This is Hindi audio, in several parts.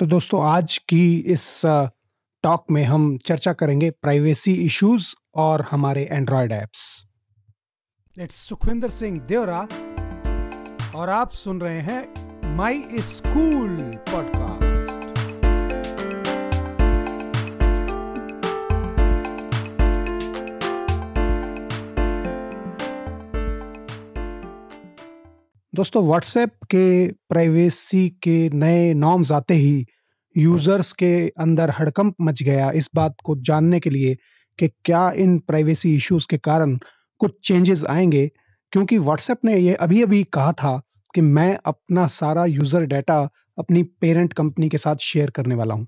तो दोस्तों, आज की इस टॉक में हम चर्चा करेंगे प्राइवेसी इश्यूज़ और हमारे Android apps it's Sukhwinder Singh Devra और आप सुन रहे हैं माई स्कूल पॉडकास्ट दोस्तों व्हाट्सएप के प्राइवेसी के नए नॉर्म्स आते ही यूज़र्स के अंदर हड़कंप मच गया। इस बात को जानने के लिए कि क्या इन प्राइवेसी इश्यूज़ के कारण कुछ चेंजेस आएँगे? क्योंकि व्हाट्सएप ने ये अभी अभी कहा था कि मैं अपना सारा यूज़र डाटा अपनी पेरेंट कंपनी के साथ शेयर करने वाला हूँ।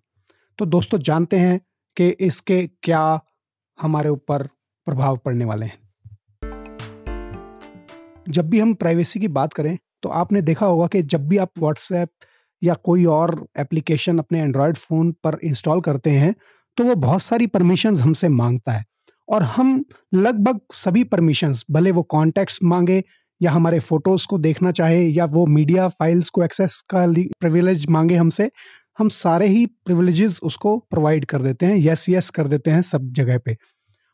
तो दोस्तों, जानते हैं कि इसके क्या हमारे ऊपर प्रभाव पड़ने वाले हैं। जब भी हम प्राइवेसी की बात करें तो आपने देखा होगा कि जब भी आप व्हाट्सएप या कोई और एप्लीकेशन अपने एंड्रॉयड फ़ोन पर इंस्टॉल करते हैं तो वो बहुत सारी परमिशंस हमसे माँगता है। और हम लगभग सभी परमिशंस भले वो कॉन्टैक्ट्स मांगे या हमारे फ़ोटोज़ को देखना चाहे या वो मीडिया फाइल्स को एक्सेस का प्रिविलेज मांगे हमसे, हम सारे ही प्रिविलेजेस उसको प्रोवाइड कर देते हैं यस यस कर देते हैं सब जगह पे।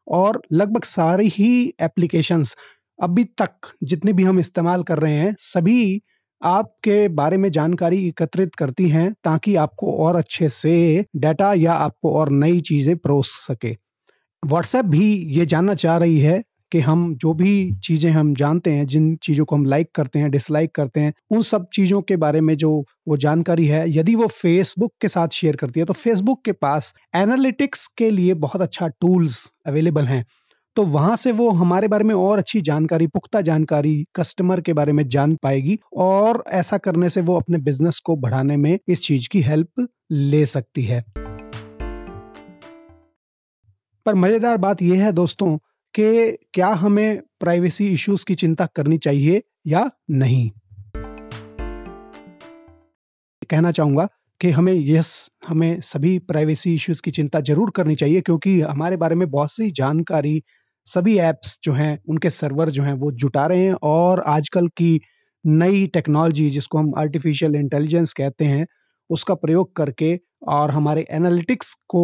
और लगभग सारी ही एप्लीकेशंस अभी तक जितने भी हम इस्तेमाल कर रहे हैं, सभी आपके बारे में जानकारी एकत्रित करती हैं ताकि आपको और अच्छे से डाटा या आपको और नई चीज़ें परोस सके। व्हाट्सएप भी ये जानना चाह रही है कि हम जो भी चीज़ें हम जानते हैं, जिन चीज़ों को हम लाइक करते हैं डिसलाइक करते हैं, उन सब चीज़ों के बारे में जो वो जानकारी है, यदि वो फेसबुक के साथ शेयर करती है तो फेसबुक के पास एनालिटिक्स के लिए बहुत अच्छा टूल्स अवेलेबल हैं। तो वहाँ से वो हमारे बारे में और अच्छी जानकारी, पुख्ता जानकारी कस्टमर के बारे में जान पाएगी और ऐसा करने से वो अपने बिज़नेस को बढ़ाने में इस चीज़ की हेल्प ले सकती है। पर मज़ेदार बात यह है दोस्तों कि क्या हमें प्राइवेसी इश्यूज़ की चिंता करनी चाहिए या नहीं? कहना चाहूँगा कि हमें यस हमें सभी प्राइवेसी इश्यूज़ की चिंता ज़रूर करनी चाहिए क्योंकि हमारे बारे में बहुत सी जानकारी सभी ऐप्स जो हैं, उनके सर्वर जो हैं, वो जुटा रहे हैं और आजकल की नई टेक्नोलॉजी जिसको हम आर्टिफिशियल इंटेलिजेंस कहते हैं, उसका प्रयोग करके और हमारे एनालिटिक्स को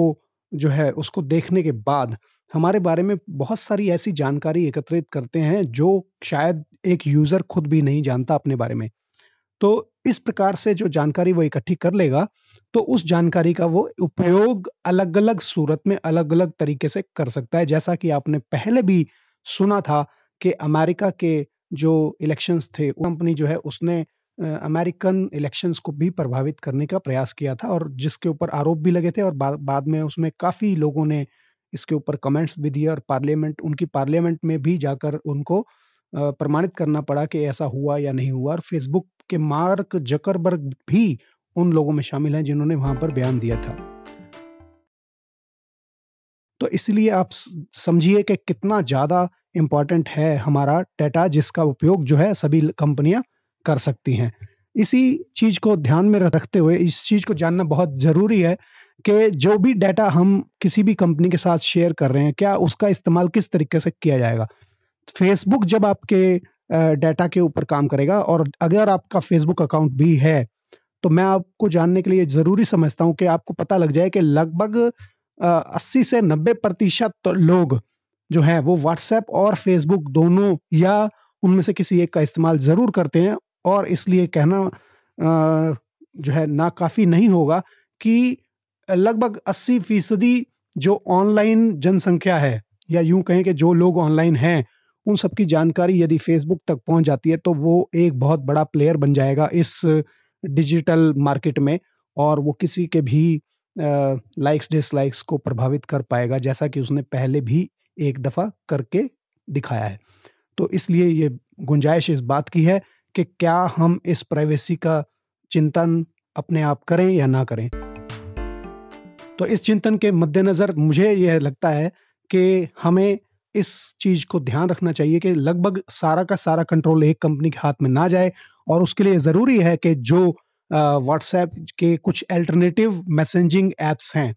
जो है, उसको देखने के बाद हमारे बारे में बहुत सारी ऐसी जानकारी एकत्रित करते हैं जो शायद एक यूज़र खुद भी नहीं जानता अपने बारे में। तो इस प्रकार से जो जानकारी वो इकट्ठी कर लेगा तो उस जानकारी का वो उपयोग अलग अलग सूरत में अलग अलग तरीके से कर सकता है। जैसा कि आपने पहले भी सुना था कि अमेरिका के जो इलेक्शंस थे कंपनी जो है उसने अमेरिकन इलेक्शंस को भी प्रभावित करने का प्रयास किया था और जिसके ऊपर आरोप भी लगे थे और बा, बाद में उसमें काफ़ी लोगों ने इसके ऊपर कमेंट्स भी दिए और पार्लियामेंट उनकी पार्लियामेंट में भी जाकर उनको प्रमाणित करना पड़ा कि ऐसा हुआ या नहीं हुआ और फेसबुक के मार्क जकरबर्ग भी उन लोगों में शामिल हैं जिन्होंने वहाँ पर बयान दिया था। तो इसलिए आप समझिए कि कितना ज़्यादा इंपॉर्टेंट है हमारा डेटा जिसका उपयोग जो है सभी कंपनियाँ कर सकती हैं। इसी चीज़ को ध्यान में रखते हुए इस चीज़ को जानना बहुत ज़रूरी है कि जो भी डाटा हम किसी भी कंपनी के साथ शेयर कर रहे हैं, क्या उसका इस्तेमाल किस तरीके से किया जाएगा? फेसबुक जब आपके डाटा के ऊपर काम करेगा और अगर आपका फेसबुक अकाउंट भी है तो मैं आपको जानने के लिए ज़रूरी समझता हूँ कि आपको पता लग जाए कि लगभग अस्सी से नब्बे प्रतिशत तो लोग जो है वो व्हाट्सएप और फेसबुक दोनों या उनमें से किसी एक का इस्तेमाल ज़रूर करते हैं और इसलिए कहना जो है ना काफ़ी नहीं होगा कि लगभग अस्सी फ़ीसदी जो ऑनलाइन जनसंख्या है या यूँ कहें कि जो लोग ऑनलाइन हैं उन सब की जानकारी यदि फेसबुक तक पहुँच जाती है तो वो एक बहुत बड़ा प्लेयर बन जाएगा इस डिजिटल मार्केट में और वो किसी के भी लाइक्स डिसलाइक्स को प्रभावित कर पाएगा, जैसा कि उसने पहले भी एक दफ़ा करके दिखाया है। तो इसलिए ये गुंजाइश इस बात की है कि क्या हम इस प्राइवेसी का चिंतन अपने आप करें या ना करें। तो इस चिंतन के मद्देनज़र मुझे यह लगता है कि हमें इस चीज़ को ध्यान रखना चाहिए कि लगभग सारा का सारा कंट्रोल एक कंपनी के हाथ में ना जाए और उसके लिए ज़रूरी है कि जो व्हाट्सएप के कुछ अल्टरनेटिव मैसेजिंग एप्स हैं,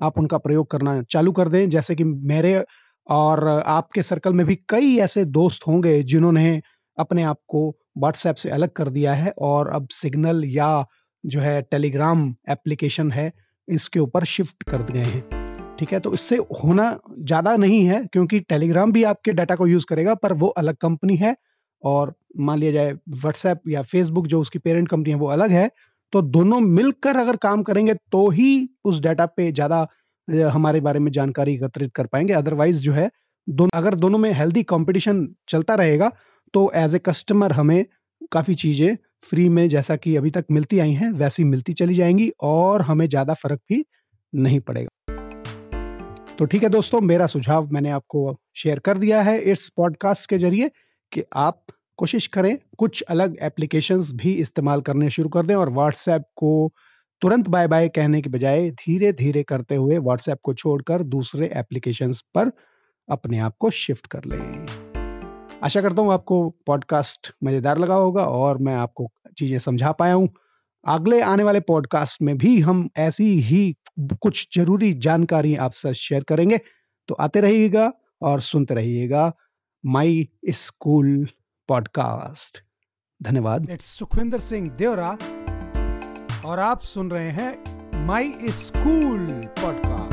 आप उनका प्रयोग करना चालू कर दें। जैसे कि मेरे और आपके सर्कल में भी कई ऐसे दोस्त होंगे जिन्होंने अपने आप को व्हाट्सएप से अलग कर दिया है और अब सिग्नल या जो है टेलीग्राम एप्लीकेशन है, इसके ऊपर शिफ्ट कर गए हैं। ठीक है? तो इससे होना ज़्यादा नहीं है क्योंकि टेलीग्राम भी आपके डाटा को यूज़ करेगा, पर वो अलग कंपनी है और मान लिया जाए व्हाट्सएप या फेसबुक जो उसकी पेरेंट कंपनी है, वो अलग है। तो दोनों मिलकर अगर काम करेंगे तो ही उस डाटा पे ज़्यादा हमारे बारे में जानकारी एकत्रित कर पाएँगे। अदरवाइज़ जो है, दोनों, अगर दोनों में हेल्दी कंपटीशन चलता रहेगा तो एज ए कस्टमर हमें काफ़ी चीज़ें फ्री में जैसा कि अभी तक मिलती आई हैं, वैसी मिलती चली जाएँगी और हमें ज़्यादा फ़र्क भी नहीं पड़ेगा। तो ठीक है दोस्तों, मेरा सुझाव मैंने आपको शेयर कर दिया है इस पॉडकास्ट के ज़रिए कि आप कोशिश करें कुछ अलग एप्लीकेशंस भी इस्तेमाल करने शुरू कर दें और व्हाट्सएप को तुरंत बाय बाय कहने के बजाय धीरे धीरे करते हुए व्हाट्सएप को छोड़कर दूसरे एप्लीकेशंस पर अपने आप को शिफ्ट कर लें। आशा करता हूँ आपको पॉडकास्ट मज़ेदार लगा होगा और मैं आपको चीज़ें समझा पाया हूँ। अगले आने वाले पॉडकास्ट में भी हम ऐसी ही कुछ ज़रूरी जानकारी आपसे शेयर करेंगे। तो आते रहिएगा और सुनते रहिएगा माई स्कूल पॉडकास्ट धन्यवाद। इट्स सुखविंदर सिंह देवरा और आप सुन रहे हैं माई स्कूल पॉडकास्ट